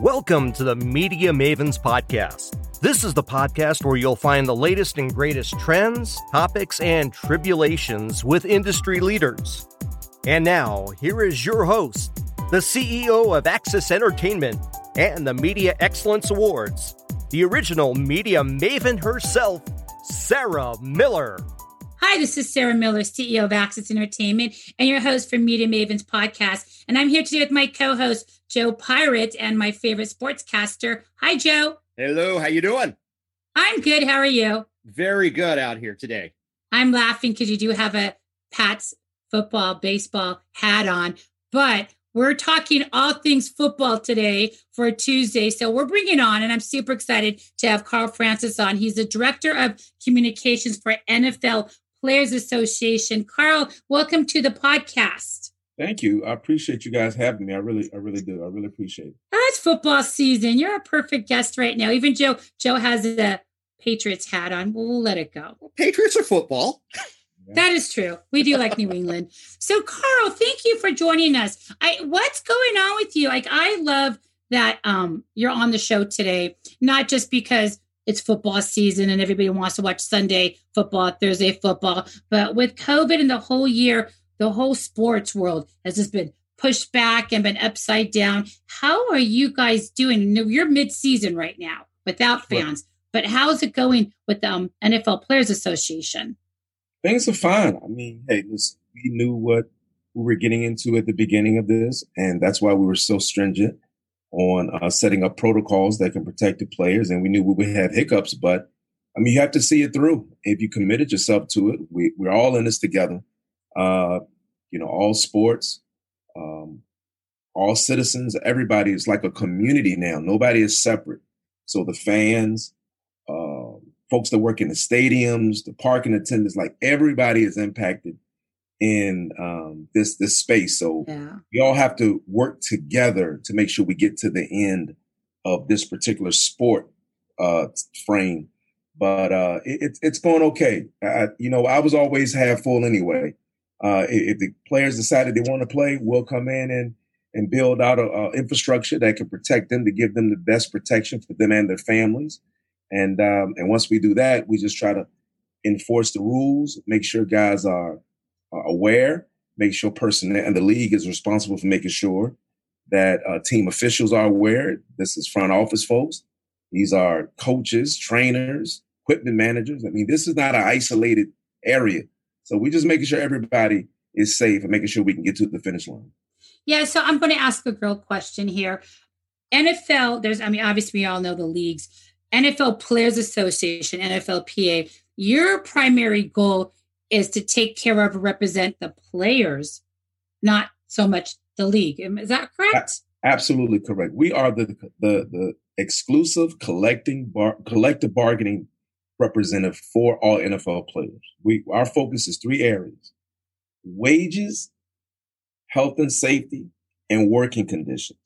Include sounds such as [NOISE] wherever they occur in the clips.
Welcome to the Media Mavens Podcast. This is the podcast where you'll find the latest and greatest trends, topics, and tribulations with industry leaders. And now, here is your host, the CEO of Axis Entertainment and the Media Excellence Awards, the original media maven herself, Sarah Miller. Hi, this is Sarah Miller, CEO of Access Entertainment and your host for Media Mavens podcast. And I'm here today with my co-host, Joe Pirate, and my favorite sportscaster. Hi, Joe. Hello, how you doing? I'm good. How are you? Very good out here today. I'm laughing because you do have a Pats football, baseball hat on, but we're talking all things football today for Tuesday. So we're bringing on, and I'm super excited to have Carl Francis on. He's the director of communications for NFL Players Association. Carl, welcome to the podcast. Thank you. I appreciate you guys having me. I really, I really do. I really appreciate it. Oh, it's football season. You're a perfect guest right now. Even Joe, Joe has a Patriots hat on. We'll, we'll let it go. Patriots are football. That is true. We do like New England. So, Carl, thank you for joining us. I what's going on with you? Like, I love that um you're on the show today, not just because it's football season and everybody wants to watch Sunday football, Thursday football. But with COVID and the whole year, the whole sports world has just been pushed back and been upside down. How are you guys doing? You're mid-season right now without fans, but how's it going with the um, NFL Players Association? Things are fine. I mean, hey, listen, we knew what we were getting into at the beginning of this, and that's why we were so stringent on uh, setting up protocols that can protect the players. And we knew we would have hiccups, but I mean, you have to see it through. If you committed yourself to it, we, we're all in this together. Uh, you know, all sports, um, all citizens, everybody is like a community now. Nobody is separate. So the fans, uh, folks that work in the stadiums, the parking attendants, like everybody is impacted in um, this this space. So yeah. we all have to work together to make sure we get to the end of this particular sport uh, frame. But uh, it, it's going okay. I, you know, I was always half full anyway. Uh, if the players decided they want to play, we'll come in and and build out a, a, infrastructure that can protect them to give them the best protection for them and their families. And um, and once we do that, we just try to enforce the rules, make sure guys are uh, aware, make sure person and the league is responsible for making sure that uh, team officials are aware. This is front office folks. These are coaches, trainers, equipment managers. I mean, this is not an isolated area. So we're just making sure everybody is safe and making sure we can get to the finish line. Yeah. So I'm going to ask a girl question here. NFL, there's, I mean, obviously we all know the leagues. NFL Players Association, NFLPA, your primary goal is to take care of represent the players, not so much the league. Is that correct? Absolutely correct. We are the the the exclusive collecting bar, collective bargaining representative for all NFL players. We our focus is three areas: wages, health and safety, and working conditions.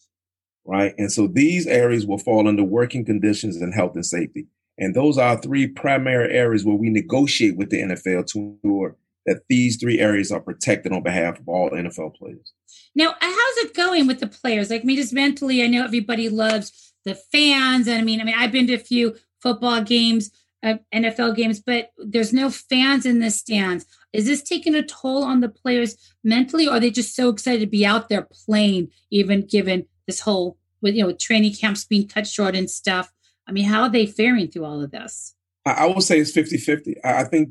Right, and so these areas will fall under working conditions and health and safety. And those are three primary areas where we negotiate with the NFL to ensure that these three areas are protected on behalf of all NFL players. Now, how's it going with the players? Like me, just mentally, I know everybody loves the fans, and I mean, I mean, I've been to a few football games, uh, NFL games, but there's no fans in the stands. Is this taking a toll on the players mentally, or are they just so excited to be out there playing, even given this whole with you know training camps being cut short and stuff? I mean, how are they faring through all of this? I, I will say it's 50 50. I, I think,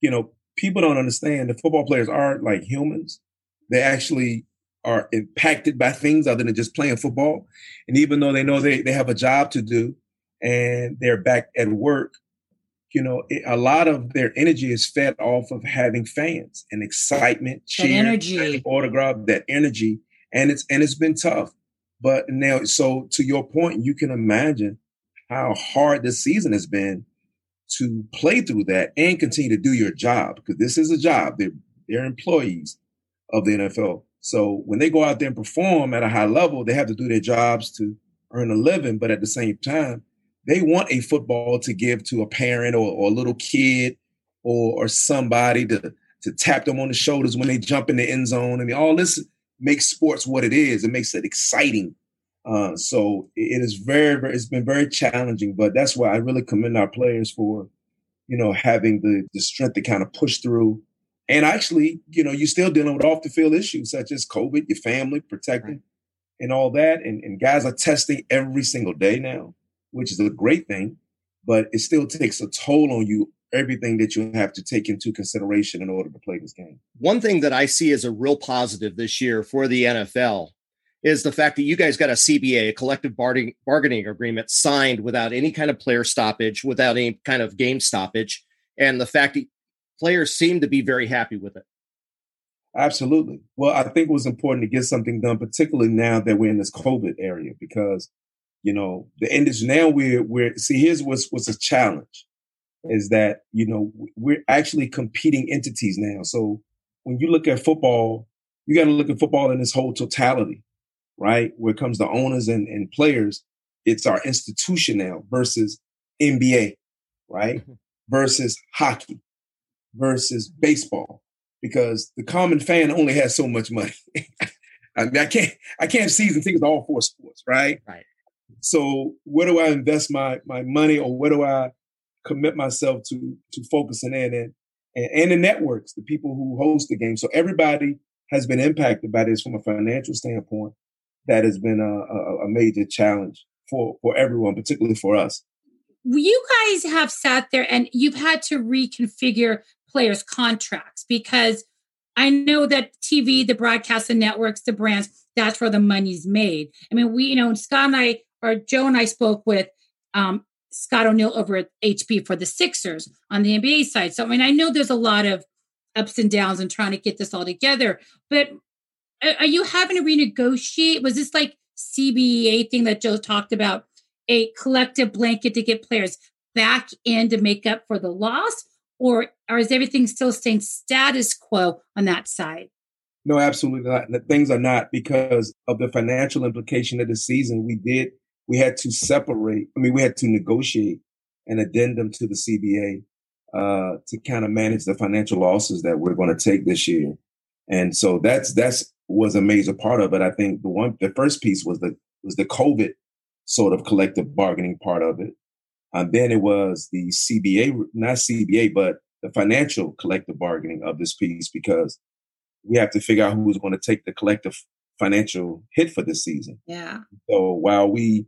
you know, people don't understand the football players are like humans. They actually are impacted by things other than just playing football. And even though they know they, they have a job to do and they're back at work, you know, it, a lot of their energy is fed off of having fans and excitement, cheer, energy, autograph, that energy. And it's, and it's been tough. But now, so to your point, you can imagine how hard this season has been to play through that and continue to do your job because this is a job. They're, they're employees of the NFL. So when they go out there and perform at a high level, they have to do their jobs to earn a living. But at the same time, they want a football to give to a parent or, or a little kid or, or somebody to, to tap them on the shoulders when they jump in the end zone. I mean, all this makes sports what it is. It makes it exciting Uh, so it is very, very, it's been very challenging, but that's why I really commend our players for, you know, having the, the strength to kind of push through. And actually, you know, you're still dealing with off the field issues such as COVID, your family, protecting, right. and all that. And, and guys are testing every single day now, which is a great thing, but it still takes a toll on you everything that you have to take into consideration in order to play this game. One thing that I see as a real positive this year for the NFL is the fact that you guys got a CBA, a collective bargaining, agreement signed without any kind of player stoppage, without any kind of game stoppage. And the fact that players seem to be very happy with it. Absolutely. Well, I think it was important to get something done, particularly now that we're in this COVID area, because you know the industry now we're we're see here's what's what's a challenge is that you know we're actually competing entities now. So when you look at football, you got to look at football in its whole totality right? Where it comes to owners and, and players, it's our institution now versus NBA, right? Mm-hmm. Versus hockey, versus baseball, because the common fan only has so much money. [LAUGHS] I mean, I can't I can't season tickets to all four sports, right? Right. So where do I invest my my money, or where do I commit myself to to focusing in and and, and the networks, the people who host the game. So everybody has been impacted by this from a financial standpoint that has been a, a, a major challenge for, for everyone, particularly for us. You guys have sat there and you've had to reconfigure players' contracts because I know that TV, the broadcast, the networks, the brands, that's where the money's made. I mean, we, you know, Scott and I, or Joe and I spoke with um, Scott O'Neill over at HP for the Sixers on the NBA side. So, I mean, I know there's a lot of ups and downs and trying to get this all together. But are you having to renegotiate? Was this like CBA thing that Joe talked about, a collective blanket to get players back in to make up for the loss? Or, or is everything still staying status quo on that side? No, absolutely not. things are not because of the financial implication of the season. We did, we had to separate. I mean, we had to negotiate an addendum to the CBA uh, to kind of manage the financial losses that we're going to take this year. And so that's that's was a major part of it. I think the one the first piece was the was the COVID sort of collective bargaining part of it. And then it was the CBA, not CBA, but the financial collective bargaining of this piece because we have to figure out who's going to take the collective financial hit for this season. Yeah. So while we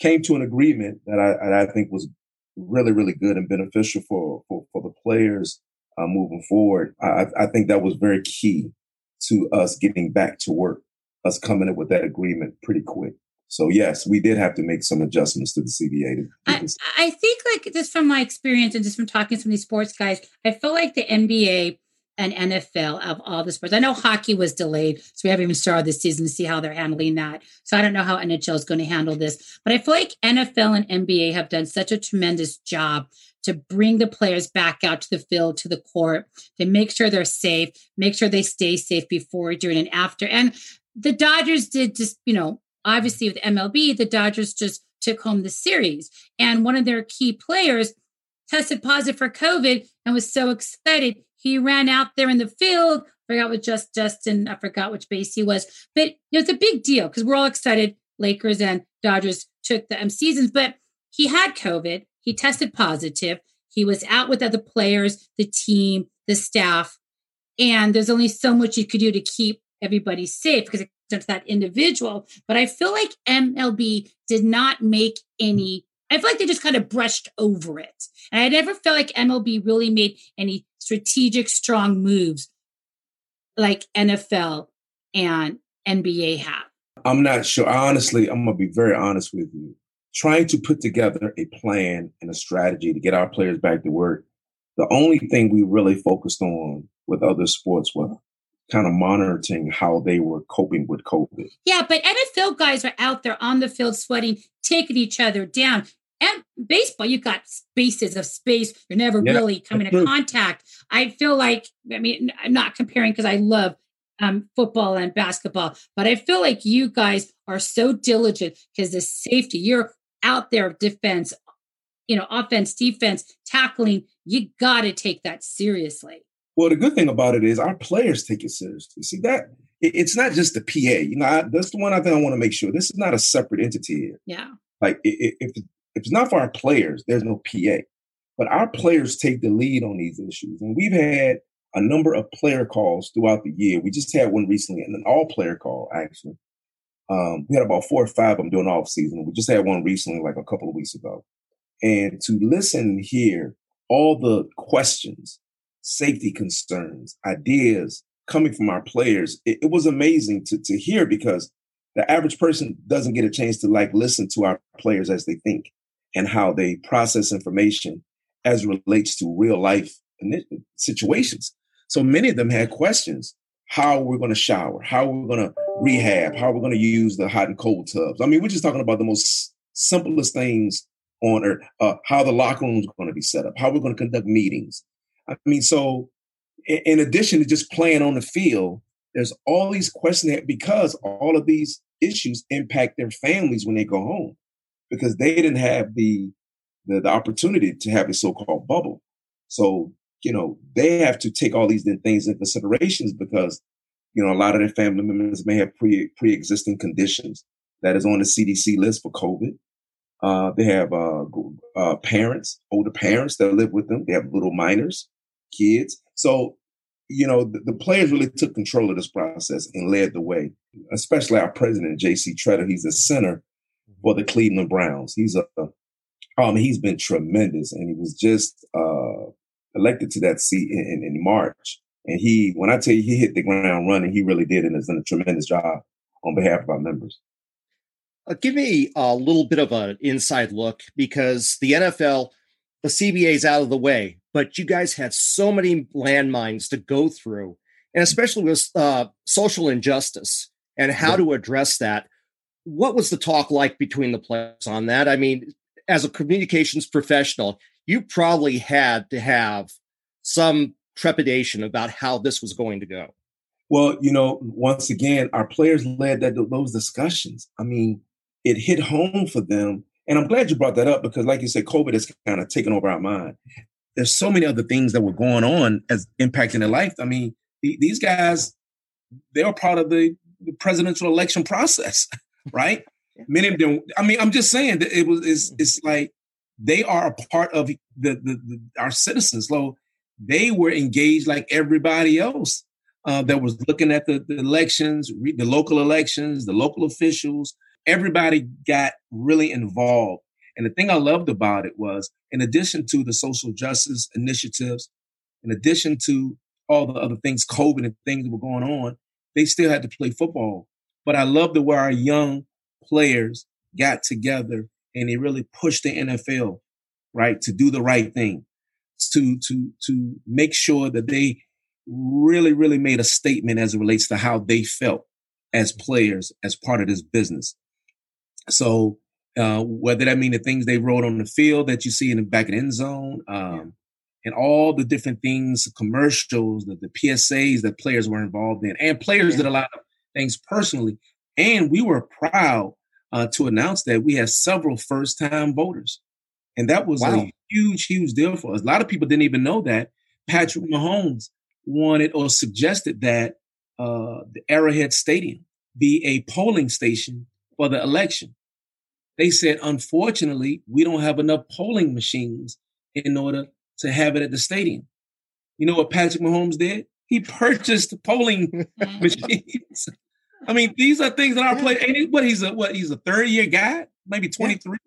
came to an agreement that I, I think was really, really good and beneficial for for, for the players uh, moving forward. I, I think that was very key to us getting back to work, us coming up with that agreement pretty quick. So yes, we did have to make some adjustments to the CBA. I, I, think like just from my experience and just from talking to some of these sports guys, I feel like the NBA and NFL of all the sports. I know hockey was delayed, so we haven't even started this season to see how they're handling that. So I don't know how NHL is going to handle this, but I feel like NFL and NBA have done such a tremendous job to bring the players back out to the field, to the court, to make sure they're safe, make sure they stay safe before, during, and after. And the Dodgers did just, you know, obviously with MLB, the Dodgers just took home the series. And one of their key players tested positive for COVID and was so excited. He ran out there in the field. I forgot what just Justin, I forgot which base he was, but it was a big deal because we're all excited. Lakers and Dodgers took the um, seasons, but he had COVID. He tested positive. He was out with other players, the team, the staff. And there's only so much you could do to keep everybody safe because it's that individual. But I feel like MLB did not make any, I feel like they just kind of brushed over it. And I never felt like MLB really made any strategic, strong moves like NFL and NBA have. I'm not sure. Honestly, I'm going to be very honest with you trying to put together a plan and a strategy to get our players back to work. The only thing we really focused on with other sports was kind of monitoring how they were coping with COVID. Yeah, but NFL guys are out there on the field sweating, taking each other down. And baseball, you've got spaces of space. You're never yeah, really coming in contact. I feel like, I mean, I'm not comparing because I love um, football and basketball, but I feel like you guys are so diligent because the safety, you're out there defense, you know, offense, defense, tackling, you got to take that seriously. Well, the good thing about it is our players take it seriously. See that it's not just the PA. You know, I, that's the one I think I want to make sure. This is not a separate entity here. Yeah. Like if if it's not for our players, there's no PA. But our players take the lead on these issues, and we've had a number of player calls throughout the year. We just had one recently, and an all player call actually. Um, we had about four or five of them during off season. We just had one recently, like a couple of weeks ago. And to listen hear all the questions, safety concerns, ideas coming from our players, it, it was amazing to, to hear because the average person doesn't get a chance to like listen to our players as they think and how they process information as relates to real life situations. So many of them had questions. How are we're going to shower, how are we're going to rehab, how we're going to use the hot and cold tubs. I mean, we're just talking about the most simplest things on earth. Uh, how the locker room is going to be set up, how we're going to conduct meetings. I mean, so in addition to just playing on the field, there's all these questions that because all of these issues impact their families when they go home because they didn't have the the, the opportunity to have a so-called bubble. So you know, they have to take all these things into considerations because, you know, a lot of their family members may have pre pre-existing conditions that is on the CDC list for COVID. Uh, they have uh, uh, parents, older parents that live with them. They have little minors, kids. So, you know, the, the players really took control of this process and led the way. Especially our president, J.C. Tretter. He's the center for the Cleveland Browns. He's a um, he's been tremendous, and he was just uh, elected to that seat in, in, in, March. And he, when I tell you, he hit the ground running, he really did and has done a tremendous job on behalf of our members. Uh, give me a little bit of an inside look because the NFL, the CBA is out of the way, but you guys had so many landmines to go through, and especially with uh, social injustice and how yeah. to address that. What was the talk like between the players on that? I mean, as a communications professional, you probably had to have some trepidation about how this was going to go. Well, you know, once again, our players led that those discussions. I mean, it hit home for them. And I'm glad you brought that up because, like you said, COVID has kind of taken over our mind. There's so many other things that were going on as impacting their life. I mean, these guys, they were part of the, the presidential election process, [LAUGHS] right? Many of them. I mean, I'm just saying that it was. It's, mm. it's like they are a part of the, the, the our citizens. So they were engaged like everybody else uh, that was looking at the, the elections, the local elections, the local officials. Everybody got really involved. And the thing I loved about it was, in addition to the social justice initiatives, in addition to all the other things, COVID and things that were going on, they still had to play football. But I loved the way our young players got together and they really pushed the NFL, right, to do the right thing, to to to make sure that they really, really made a statement as it relates to how they felt as players as part of this business. So uh, whether that mean the things they wrote on the field that you see in the back of the end zone, um, and all the different things, commercials, the, the PSAs that players were involved in, and players yeah. did a lot of things personally. And we were proud uh, to announce that we had several first time voters. And that was wow. a huge, huge deal for us. A lot of people didn't even know that. Patrick Mahomes wanted or suggested that uh, the Arrowhead Stadium be a polling station for the election. They said, unfortunately, we don't have enough polling machines in order to have it at the stadium. You know what Patrick Mahomes did? He purchased polling [LAUGHS] machines I mean, these are things that our player. And what he's a what he's a third year guy, maybe twenty three.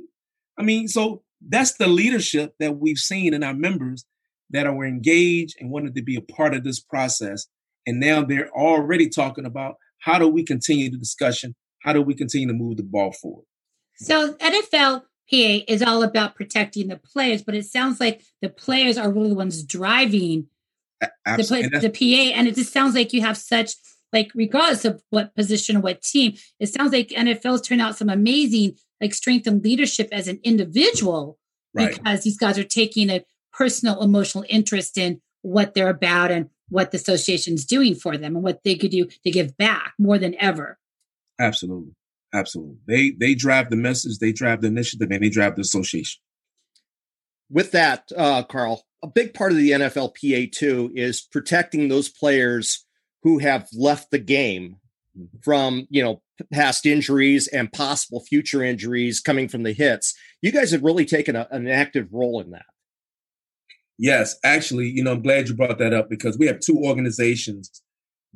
I mean, so that's the leadership that we've seen in our members that are engaged and wanted to be a part of this process. And now they're already talking about how do we continue the discussion? How do we continue to move the ball forward? So NFL PA is all about protecting the players, but it sounds like the players are really the ones driving the, the PA. And it just sounds like you have such like regardless of what position or what team, it sounds like NFL's turned out some amazing like strength and leadership as an individual right. because these guys are taking a personal emotional interest in what they're about and what the association is doing for them and what they could do to give back more than ever. Absolutely. Absolutely. They they drive the message, they drive the initiative, and they drive the association. With that, uh, Carl, a big part of the NFLPA too is protecting those players who have left the game from you know past injuries and possible future injuries coming from the hits. You guys have really taken a, an active role in that. Yes actually you know i'm glad you brought that up because we have two organizations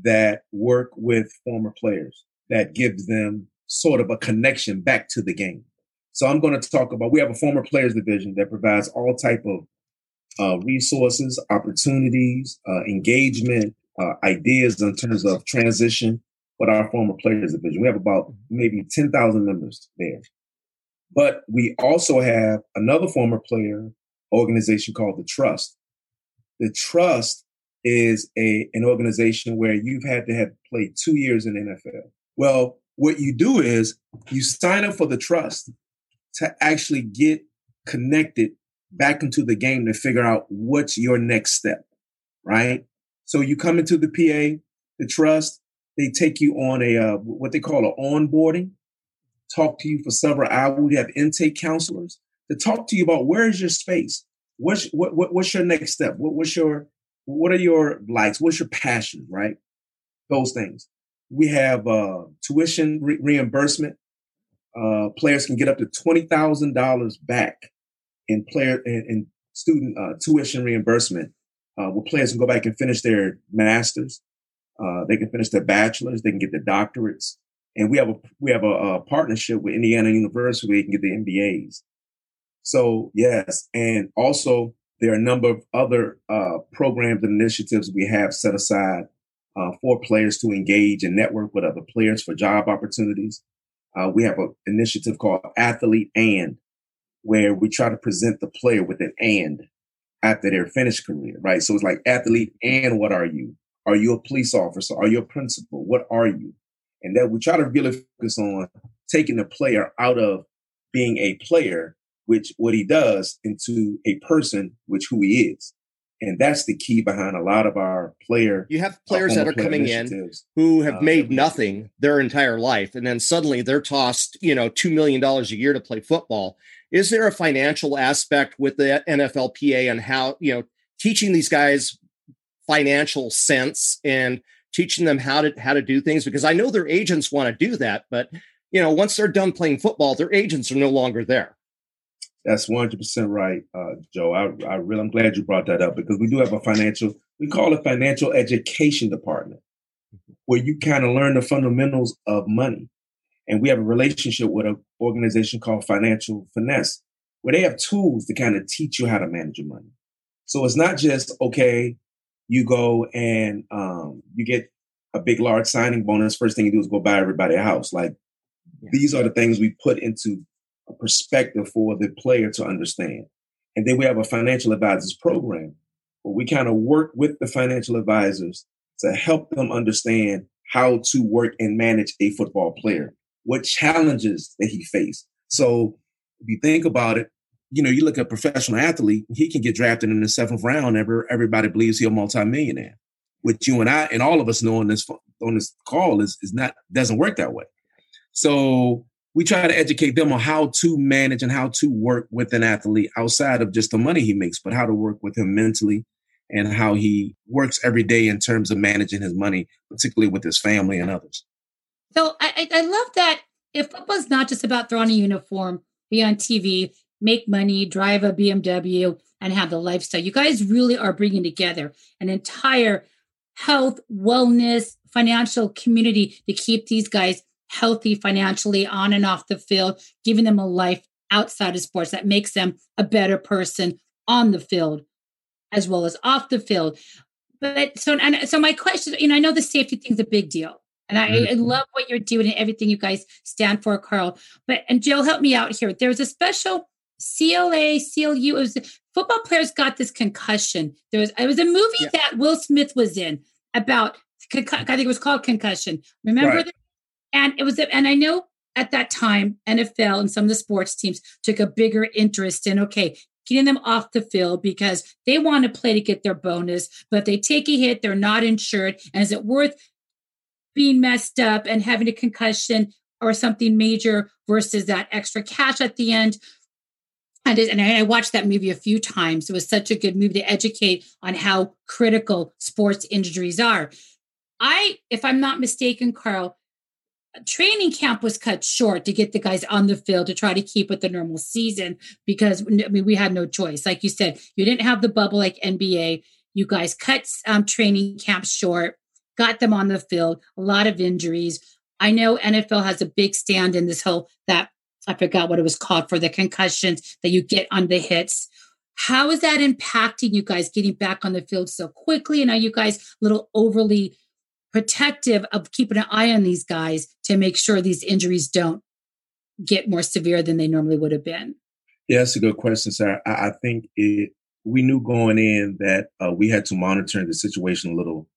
that work with former players that gives them sort of a connection back to the game. So i'm going to talk about we have a former players division that provides all type of uh, resources opportunities uh, engagement uh, ideas in terms of transition our former players division. We have about maybe 10,000 members there. But we also have another former player organization called the Trust. The Trust is a an organization where you've had to have played two years in NFL. Well, what you do is you sign up for the Trust to actually get connected back into the game to figure out what's your next step, right? So you come into the PA, the Trust, they take you on a uh, what they call an onboarding, talk to you for several hours. We have intake counselors to talk to you about where is your space, what's what, what what's your next step, what, what's your what are your likes, what's your passion, right? Those things. We have uh, tuition re- reimbursement. Uh, players can get up to twenty thousand dollars back in player in, in student uh, tuition reimbursement. Uh, where players can go back and finish their masters uh, they can finish their bachelor's, they can get their doctorates, and we have a we have a, a partnership with Indiana University they can get the MBAs. So yes, and also there are a number of other uh, programs and initiatives we have set aside uh, for players to engage and network with other players for job opportunities. Uh, we have an initiative called Athlete and, where we try to present the player with an and after their finished career, right? So it's like athlete and what are you? Are you a police officer? Are you a principal? What are you? And that we try to really focus on taking the player out of being a player, which what he does, into a person, which who he is. And that's the key behind a lot of our player. You have players that are coming in who have uh, made nothing their entire life, and then suddenly they're tossed, you know, two million dollars a year to play football. Is there a financial aspect with the NFLPA and how you know teaching these guys financial sense and teaching them how to how to do things because I know their agents want to do that, but you know, once they're done playing football, their agents are no longer there. That's one hundred percent right, uh, Joe. I, I really, I'm glad you brought that up because we do have a financial, we call it financial education department, where you kind of learn the fundamentals of money, and we have a relationship with an organization called Financial Finesse, where they have tools to kind of teach you how to manage your money. So it's not just okay, you go and um, you get a big, large signing bonus. First thing you do is go buy everybody a house. Like yeah. these are the things we put into a perspective for the player to understand. And then we have a financial advisors program where we kind of work with the financial advisors to help them understand how to work and manage a football player, what challenges that he faced. So if you think about it, you know, you look at a professional athlete, he can get drafted in the seventh round. Every, everybody believes he's a multimillionaire. Which you and I and all of us know on this on this call is is not doesn't work that way. So we try to educate them on how to manage and how to work with an athlete outside of just the money he makes, but how to work with him mentally and how he works every day in terms of managing his money, particularly with his family and others. So I, I love that if football's not just about throwing a uniform, be on TV, make money, drive a BMW, and have the lifestyle. You guys really are bringing together an entire health, wellness, financial community to keep these guys healthy financially on and off the field, giving them a life outside of sports that makes them a better person on the field as well as off the field. But so and so my question, you know, I know the safety thing's a big deal. And I, mm-hmm. I, love what you're doing and everything you guys stand for, Carl. But and Jill, help me out here. There's a special CLA, CLU. It was football players got this concussion. There was it was a movie yeah. that Will Smith was in about I think it was called Concussion. Remember right. that? And it was and I know at that time NFL and some of the sports teams took a bigger interest in okay, getting them off the field because they want to play to get their bonus, but they take a hit, they're not insured. And is it worth being messed up and having a concussion or something major versus that extra cash at the end? And, and I watched that movie a few times. It was such a good movie to educate on how critical sports injuries are. I, if I'm not mistaken, Carl, training camp was cut short to get the guys on the field to try to keep with the normal season because I mean we had no choice. Like you said, you didn't have the bubble like NBA. You guys cut um, training camp short, got them on the field. A lot of injuries. I know NFL has a big stand in this whole that I forgot what it was called for the concussions that you get on the hits. How is that impacting you guys getting back on the field so quickly? And are you guys a little overly protective of keeping an eye on these guys to make sure these injuries don't get more severe than they normally would have been? Yeah, that's a good question, sir. I, I think it. We knew going in that uh, we had to monitor the situation a little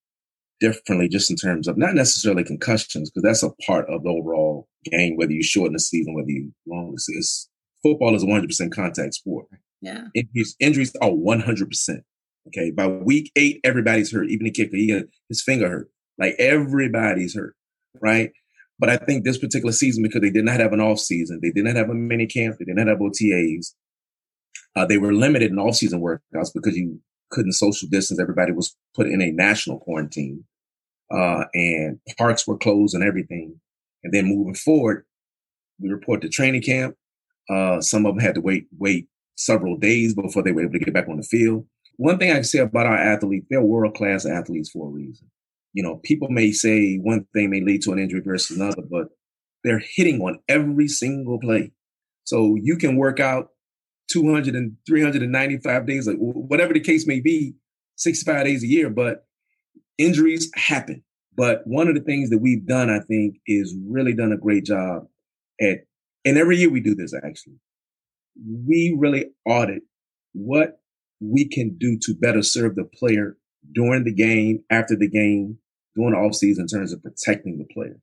differently, just in terms of not necessarily concussions, because that's a part of the overall game. Whether you shorten the season, whether you long the season, football is a 100 percent contact sport. Yeah, injuries, injuries are 100 percent. Okay, by week eight, everybody's hurt. Even the kicker, he got his finger hurt. Like everybody's hurt, right? But I think this particular season, because they did not have an off season, they did not have a mini camp, they did not have OTAs. Uh, they were limited in off-season workouts because you couldn't social distance. Everybody was put in a national quarantine, uh, and parks were closed and everything. And then moving forward, we report to training camp. Uh, some of them had to wait wait several days before they were able to get back on the field. One thing I can say about our athletes, they're world class athletes for a reason you know, people may say one thing may lead to an injury versus another, but they're hitting on every single play. So you can work out 200 and 395 days, like whatever the case may be, 65 days a year, but injuries happen. But one of the things that we've done, I think, is really done a great job at, and every year we do this actually. We really audit what we can do to better serve the player during the game, after the game, during the offseason in terms of protecting the player,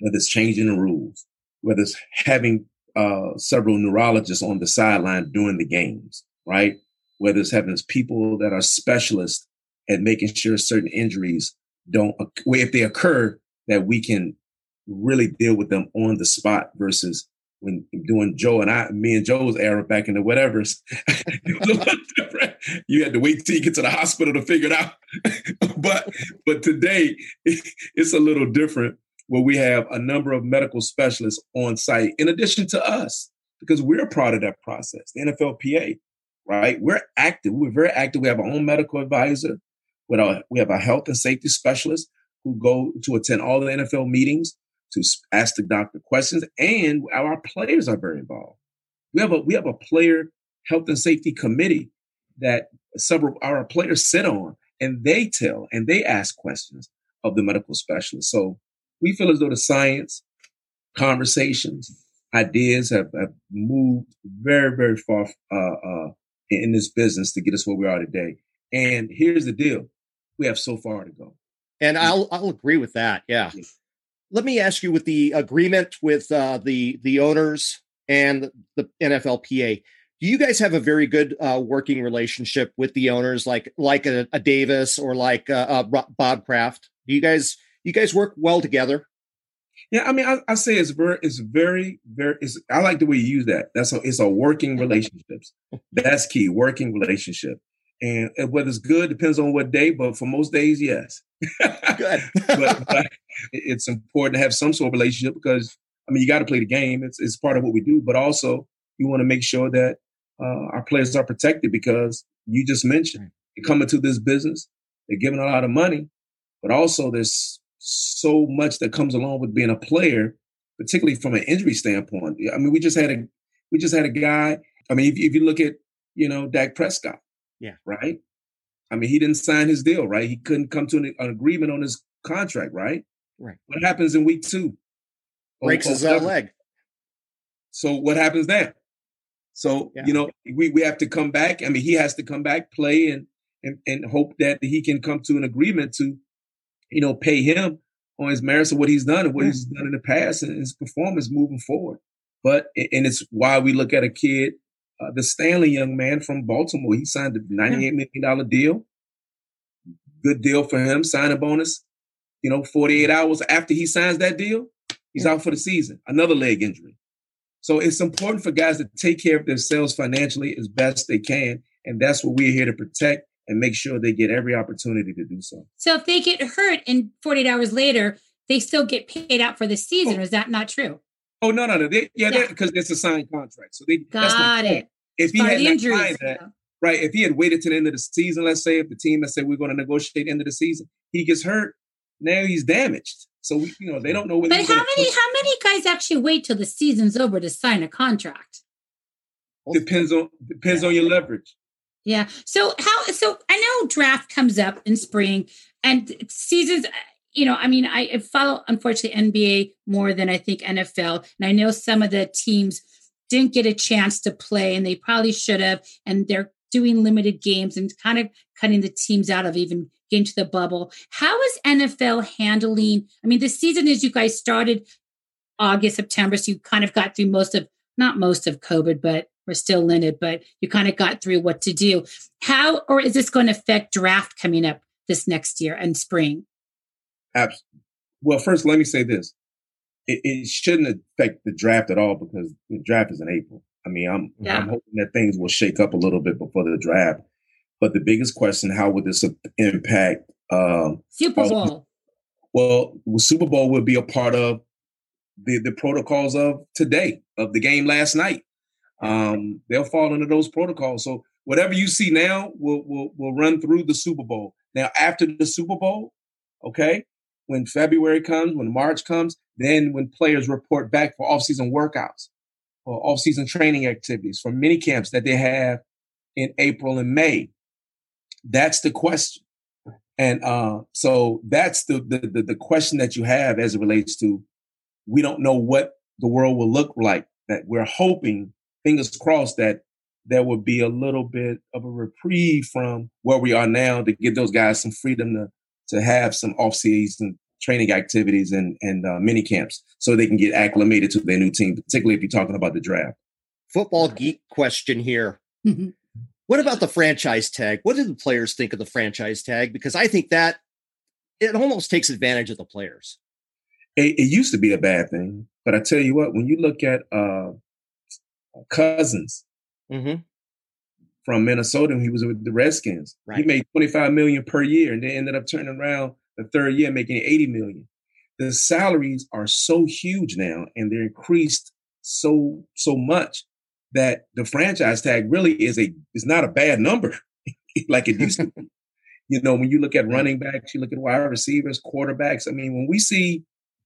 whether it's changing the rules, whether it's having uh, several neurologists on the sideline during the games, right? Whether it's having people that are specialists at making sure certain injuries don't, if they occur, that we can really deal with them on the spot versus when doing Joe and I, me and Joe's era back in the whatever's, [LAUGHS] you had to wait till you get to the hospital to figure it out. [LAUGHS] but but today [LAUGHS] it's a little different where we have a number of medical specialists on site in addition to us because we're part of that process. The NFLPA, right? We're active. We're very active. We have our own medical advisor. Our, we have a health and safety specialist who go to attend all the NFL meetings to ask the doctor questions, and our players are very involved. We have a we have a player health and safety committee that several our players sit on, and they tell and they ask questions of the medical specialist. So we feel as though the science, conversations, ideas have, have moved very very far uh, uh, in this business to get us where we are today. And here's the deal: we have so far to go. And I'll I'll agree with that. Yeah let me ask you with the agreement with uh, the the owners and the NFLPA. Do you guys have a very good uh, working relationship with the owners, like like a, a Davis or like uh, Bob Kraft? Do you guys you guys work well together? Yeah, I mean, I, I say it's very, it's very, very. It's, I like the way you use that. That's a, it's a working [LAUGHS] relationships. That's key, working relationship. And whether it's good depends on what day, but for most days, yes. good. [LAUGHS] but, but, it's important to have some sort of relationship because I mean you got to play the game. It's it's part of what we do, but also you want to make sure that uh, our players are protected because you just mentioned they're coming to this business, they're giving a lot of money, but also there's so much that comes along with being a player, particularly from an injury standpoint. I mean, we just had a we just had a guy. I mean, if, if you look at you know Dak Prescott, yeah, right. I mean, he didn't sign his deal, right? He couldn't come to an, an agreement on his contract, right? Right. What happens in week two? Breaks his uh, leg. So what happens then? So yeah. you know we, we have to come back. I mean, he has to come back, play, and and and hope that he can come to an agreement to, you know, pay him on his merits of what he's done and what yeah. he's done in the past and his performance moving forward. But and it's why we look at a kid, uh, the Stanley young man from Baltimore. He signed a ninety-eight million dollar deal. Good deal for him. Signing bonus you know, 48 hours after he signs that deal, he's out for the season, another leg injury. So it's important for guys to take care of themselves financially as best they can. And that's what we're here to protect and make sure they get every opportunity to do so. So if they get hurt and 48 hours later, they still get paid out for the season. Oh. Is that not true? Oh no, no, no. They, yeah, because yeah. it's a signed contract. So they got it. If he had not signed that, right? If he had waited to the end of the season, let's say if the team that said we're going to negotiate end of the season, he gets hurt, now he's damaged. So we, you know, they don't know. When But how many how many guys actually wait till the season's over to sign a contract? Depends on depends yeah. on your leverage. Yeah. So how? So I know draft comes up in spring, and seasons. You know, I mean, I follow unfortunately NBA more than I think NFL, and I know some of the teams didn't get a chance to play, and they probably should have, and they're doing limited games and kind of cutting the teams out of even getting to the bubble. How is NFL handling? I mean, the season is you guys started August, September, so you kind of got through most of not most of COVID, but we're still in it, but you kind of got through what to do. How or is this going to affect draft coming up this next year and spring? Absolutely. Well, first, let me say this. It, it, shouldn't affect the draft at all because the draft is in April. I mean, I'm, yeah. I'm hoping that things will shake up a little bit before the draft. But the biggest question: How would this impact um, Super Bowl? well, Super Bowl would be a part of the the protocols of today of the game last night. Um, they'll fall under those protocols. So whatever you see now will will will run through the Super Bowl. Now after the Super Bowl, okay, when February comes, when March comes, then when players report back for off-season workouts or off-season training activities for mini camps that they have in April and May. That's the question. And uh, so that's the, the the question that you have as it relates to we don't know what the world will look like. That we're hoping, fingers crossed, that there will be a little bit of a reprieve from where we are now to give those guys some freedom to to have some off-season training activities and and uh, mini camps so they can get acclimated to their new team, particularly if you're talking about the draft. Football geek question here. Mm-hmm. What about the franchise tag? What do the players think of the franchise tag? Because I think that it almost takes advantage of the players. It, it used to be a bad thing, but I tell you what, when you look at uh, Cousins mm-hmm. From Minnesota, he was with the Redskins. Right. He made twenty five million per year, and they ended up turning around the third year making eighty million. The salaries are so huge now, and they're increased so so much that the franchise tag really is a is not a bad number [LAUGHS] like it used to be. [LAUGHS] You know, when you look at running backs, you look at wide receivers, quarterbacks. I mean, when we see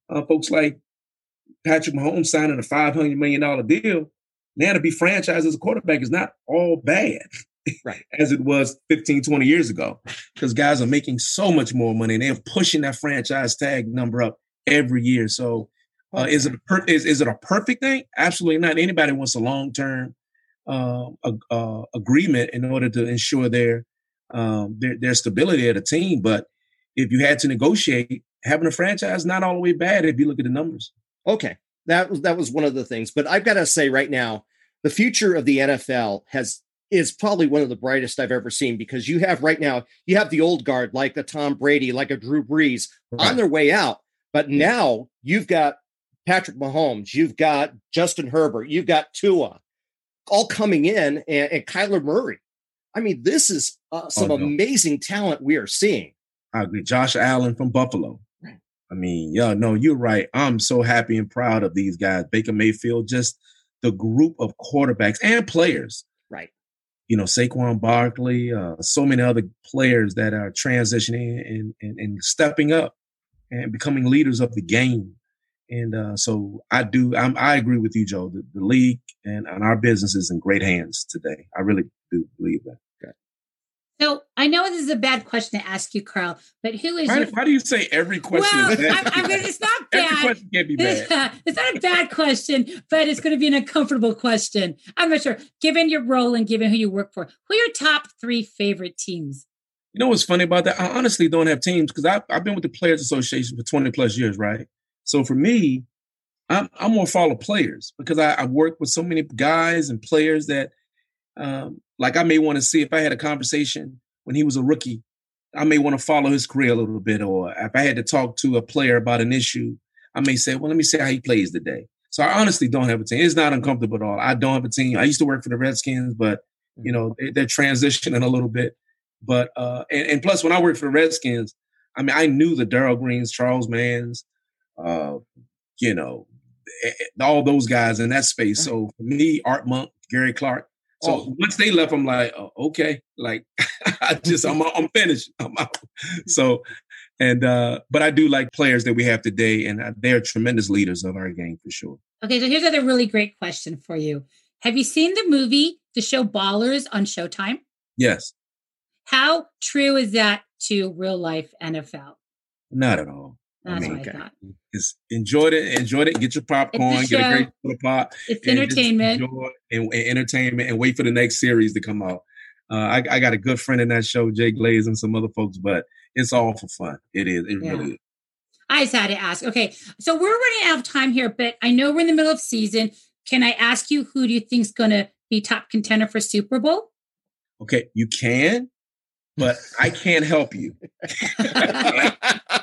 uh, folks like Patrick Mahomes signing a five hundred million dollar deal, now to be franchised as a quarterback is not all bad. Right. [LAUGHS] as it was 15, 20 years ago. Because guys are making so much more money and they're pushing that franchise tag number up every year. So uh, is it a per- is, is it a perfect thing? Absolutely not. Anybody wants a long term uh, uh, agreement in order to ensure their, um, their their stability at a team. But if you had to negotiate, having a franchise not all the way bad if you look at the numbers. Okay, that was that was one of the things. But I've got to say right now, the future of the NFL has is probably one of the brightest I've ever seen because you have right now you have the old guard like a Tom Brady, like a Drew Brees right. on their way out. But now you've got Patrick Mahomes, you've got Justin Herbert, you've got Tua, all coming in, and, and Kyler Murray. I mean, this is uh, some oh, no. amazing talent we are seeing. I agree. Josh Allen from Buffalo. I mean, yeah, no, you're right. I'm so happy and proud of these guys. Baker Mayfield, just the group of quarterbacks and players. Right. You know, Saquon Barkley, uh, so many other players that are transitioning and, and, and stepping up and becoming leaders of the game. And uh, so I do, I'm, i agree with you, Joe. The, the league and, and, our business is in great hands today. I really do believe that. So I know this is a bad question to ask you, Carl, but who is why, your... why do you say every question well? I'm, I'm gonna, it's not [LAUGHS] bad. every question can't be bad. [LAUGHS] it's not a bad question, but it's going to be an uncomfortable question. I'm not sure. Given your role and given who you work for, who are your top three favorite teams? You know what's funny about that? I honestly don't have teams because I've, I've been with the Players Association for 20 plus years, right? So for me, I'm, I'm more follow players because I, I work with so many guys and players that, um, like I may want to see if I had a conversation when he was a rookie, I may want to follow his career a little bit. Or if I had to talk to a player about an issue, I may say, well, let me see how he plays today. So I honestly don't have a team. It's not uncomfortable at all. I don't have a team. I used to work for the Redskins, but you mm-hmm. know they're transitioning a little bit. But uh, and, and plus, when I worked for the Redskins, I mean, I knew the Darrell Greens, Charles Manns, uh, you know, all those guys in that space. So for me, Art Monk, Gary Clark. So oh. once they left, I'm like, oh, okay, like [LAUGHS] I just I'm I'm finished. [LAUGHS] I'm out. So and uh but I do like players that we have today, and they're tremendous leaders of our game for sure. Okay, so here's another really great question for you. Have you seen the movie, the show Ballers on Showtime? Yes. How true is that to real life NFL? Not at all. That's I mean, what I thought. Just enjoyed it, enjoyed it. Get your popcorn, a get a great pop. It's entertainment. And, and, entertainment, and wait for the next series to come out. Uh, I, I, got a good friend in that show, Jay Glazer, and some other folks, but it's all for fun. It is. It yeah. really is. I just had to ask. Okay, so we're running out of time here, but I know we're in the middle of season. Can I ask you who do you think is going to be top contender for Super Bowl? Okay, you can, but I can't help you. [LAUGHS] [LAUGHS]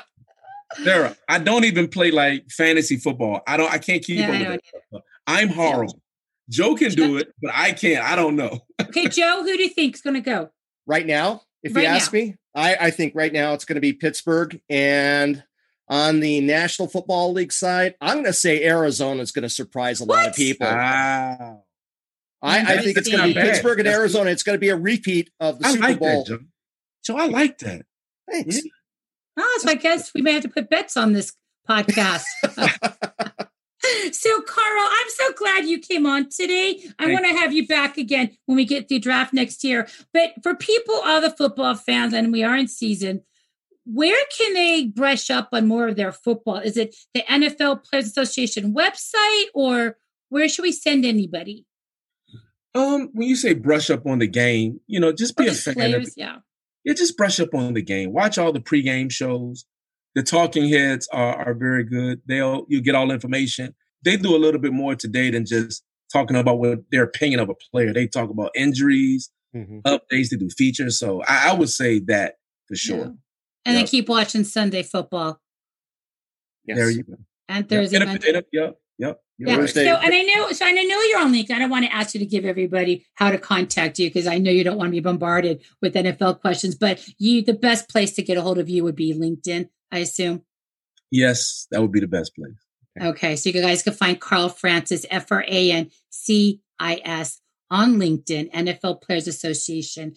Sarah, I don't even play like fantasy football. I don't. I can't keep yeah, up with it. I'm horrible. Joe can do it, but I can't. I don't know. okay, [LAUGHS] Joe, who do you think is going to go right now? If right you ask now. me, I, I think right now it's going to be Pittsburgh. And on the National Football League side, I'm going to say Arizona is going to surprise a what? lot of people. Wow. I, I think it's going to be bad. Pittsburgh and That's Arizona. Good. It's going to be a repeat of the I Super like Bowl. That, so I like that. Thanks. Oh, so I guess we may have to put bets on this podcast. [LAUGHS] so, Carl, I'm so glad you came on today. I want to have you back again when we get the draft next year. But for people, other football fans, and we are in season, where can they brush up on more of their football? Is it the NFL Players Association website, or where should we send anybody? Um, when you say brush up on the game, you know, just be a fan. Players, of, yeah yeah, just brush up on the game. Watch all the pregame shows. The talking heads are, are very good. They'll you get all the information. They do a little bit more today than just talking about what their opinion of a player. They talk about injuries, mm-hmm. updates. They do features. So I, I would say that for sure. Yeah. And yep. then keep watching Sunday football. Yes. There you go. And Thursday. Yep. Yep. Yep. Yeah. So, and I know, so and I know you're on LinkedIn. I don't want to ask you to give everybody how to contact you because I know you don't want to be bombarded with NFL questions. But you, the best place to get a hold of you would be LinkedIn, I assume. Yes, that would be the best place. Okay, okay so you guys can find Carl Francis, F R A N C I S, on LinkedIn, NFL Players Association.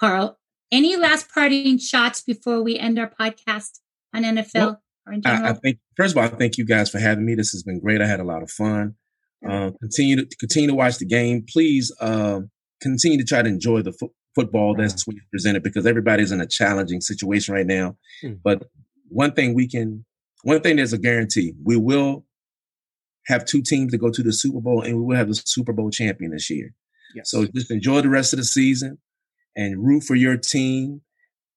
Carl, any last parting shots before we end our podcast on NFL? Well, I, I, think first of all, I thank you guys for having me. This has been great. I had a lot of fun. Uh, continue to continue to watch the game. Please uh, continue to try to enjoy the fo- football that's presented because everybody's in a challenging situation right now. Mm. But one thing we can, one thing there's a guarantee: we will have two teams to go to the Super Bowl, and we will have the Super Bowl champion this year. Yes. So just enjoy the rest of the season and root for your team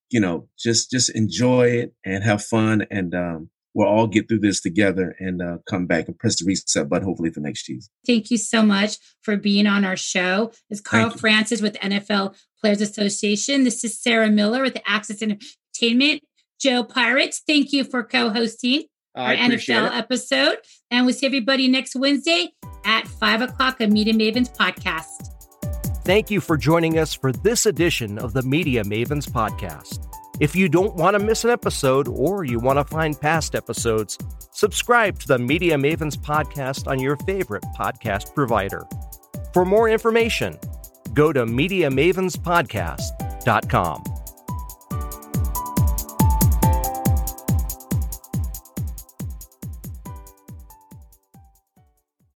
you know, just just enjoy it and have fun, and um, we'll all get through this together and uh, come back and press the reset button hopefully for next season. Thank you so much for being on our show. It's Carl Francis with NFL Players Association. This is Sarah Miller with Access Entertainment. Joe Pirates, thank you for co-hosting our NFL it. episode. And we'll see everybody next Wednesday at 5 o'clock on Media Mavens podcast. Thank you for joining us for this edition of the Media Mavens podcast. If you don't want to miss an episode or you want to find past episodes, subscribe to the Media Mavens podcast on your favorite podcast provider. For more information, go to MediaMavensPodcast.com.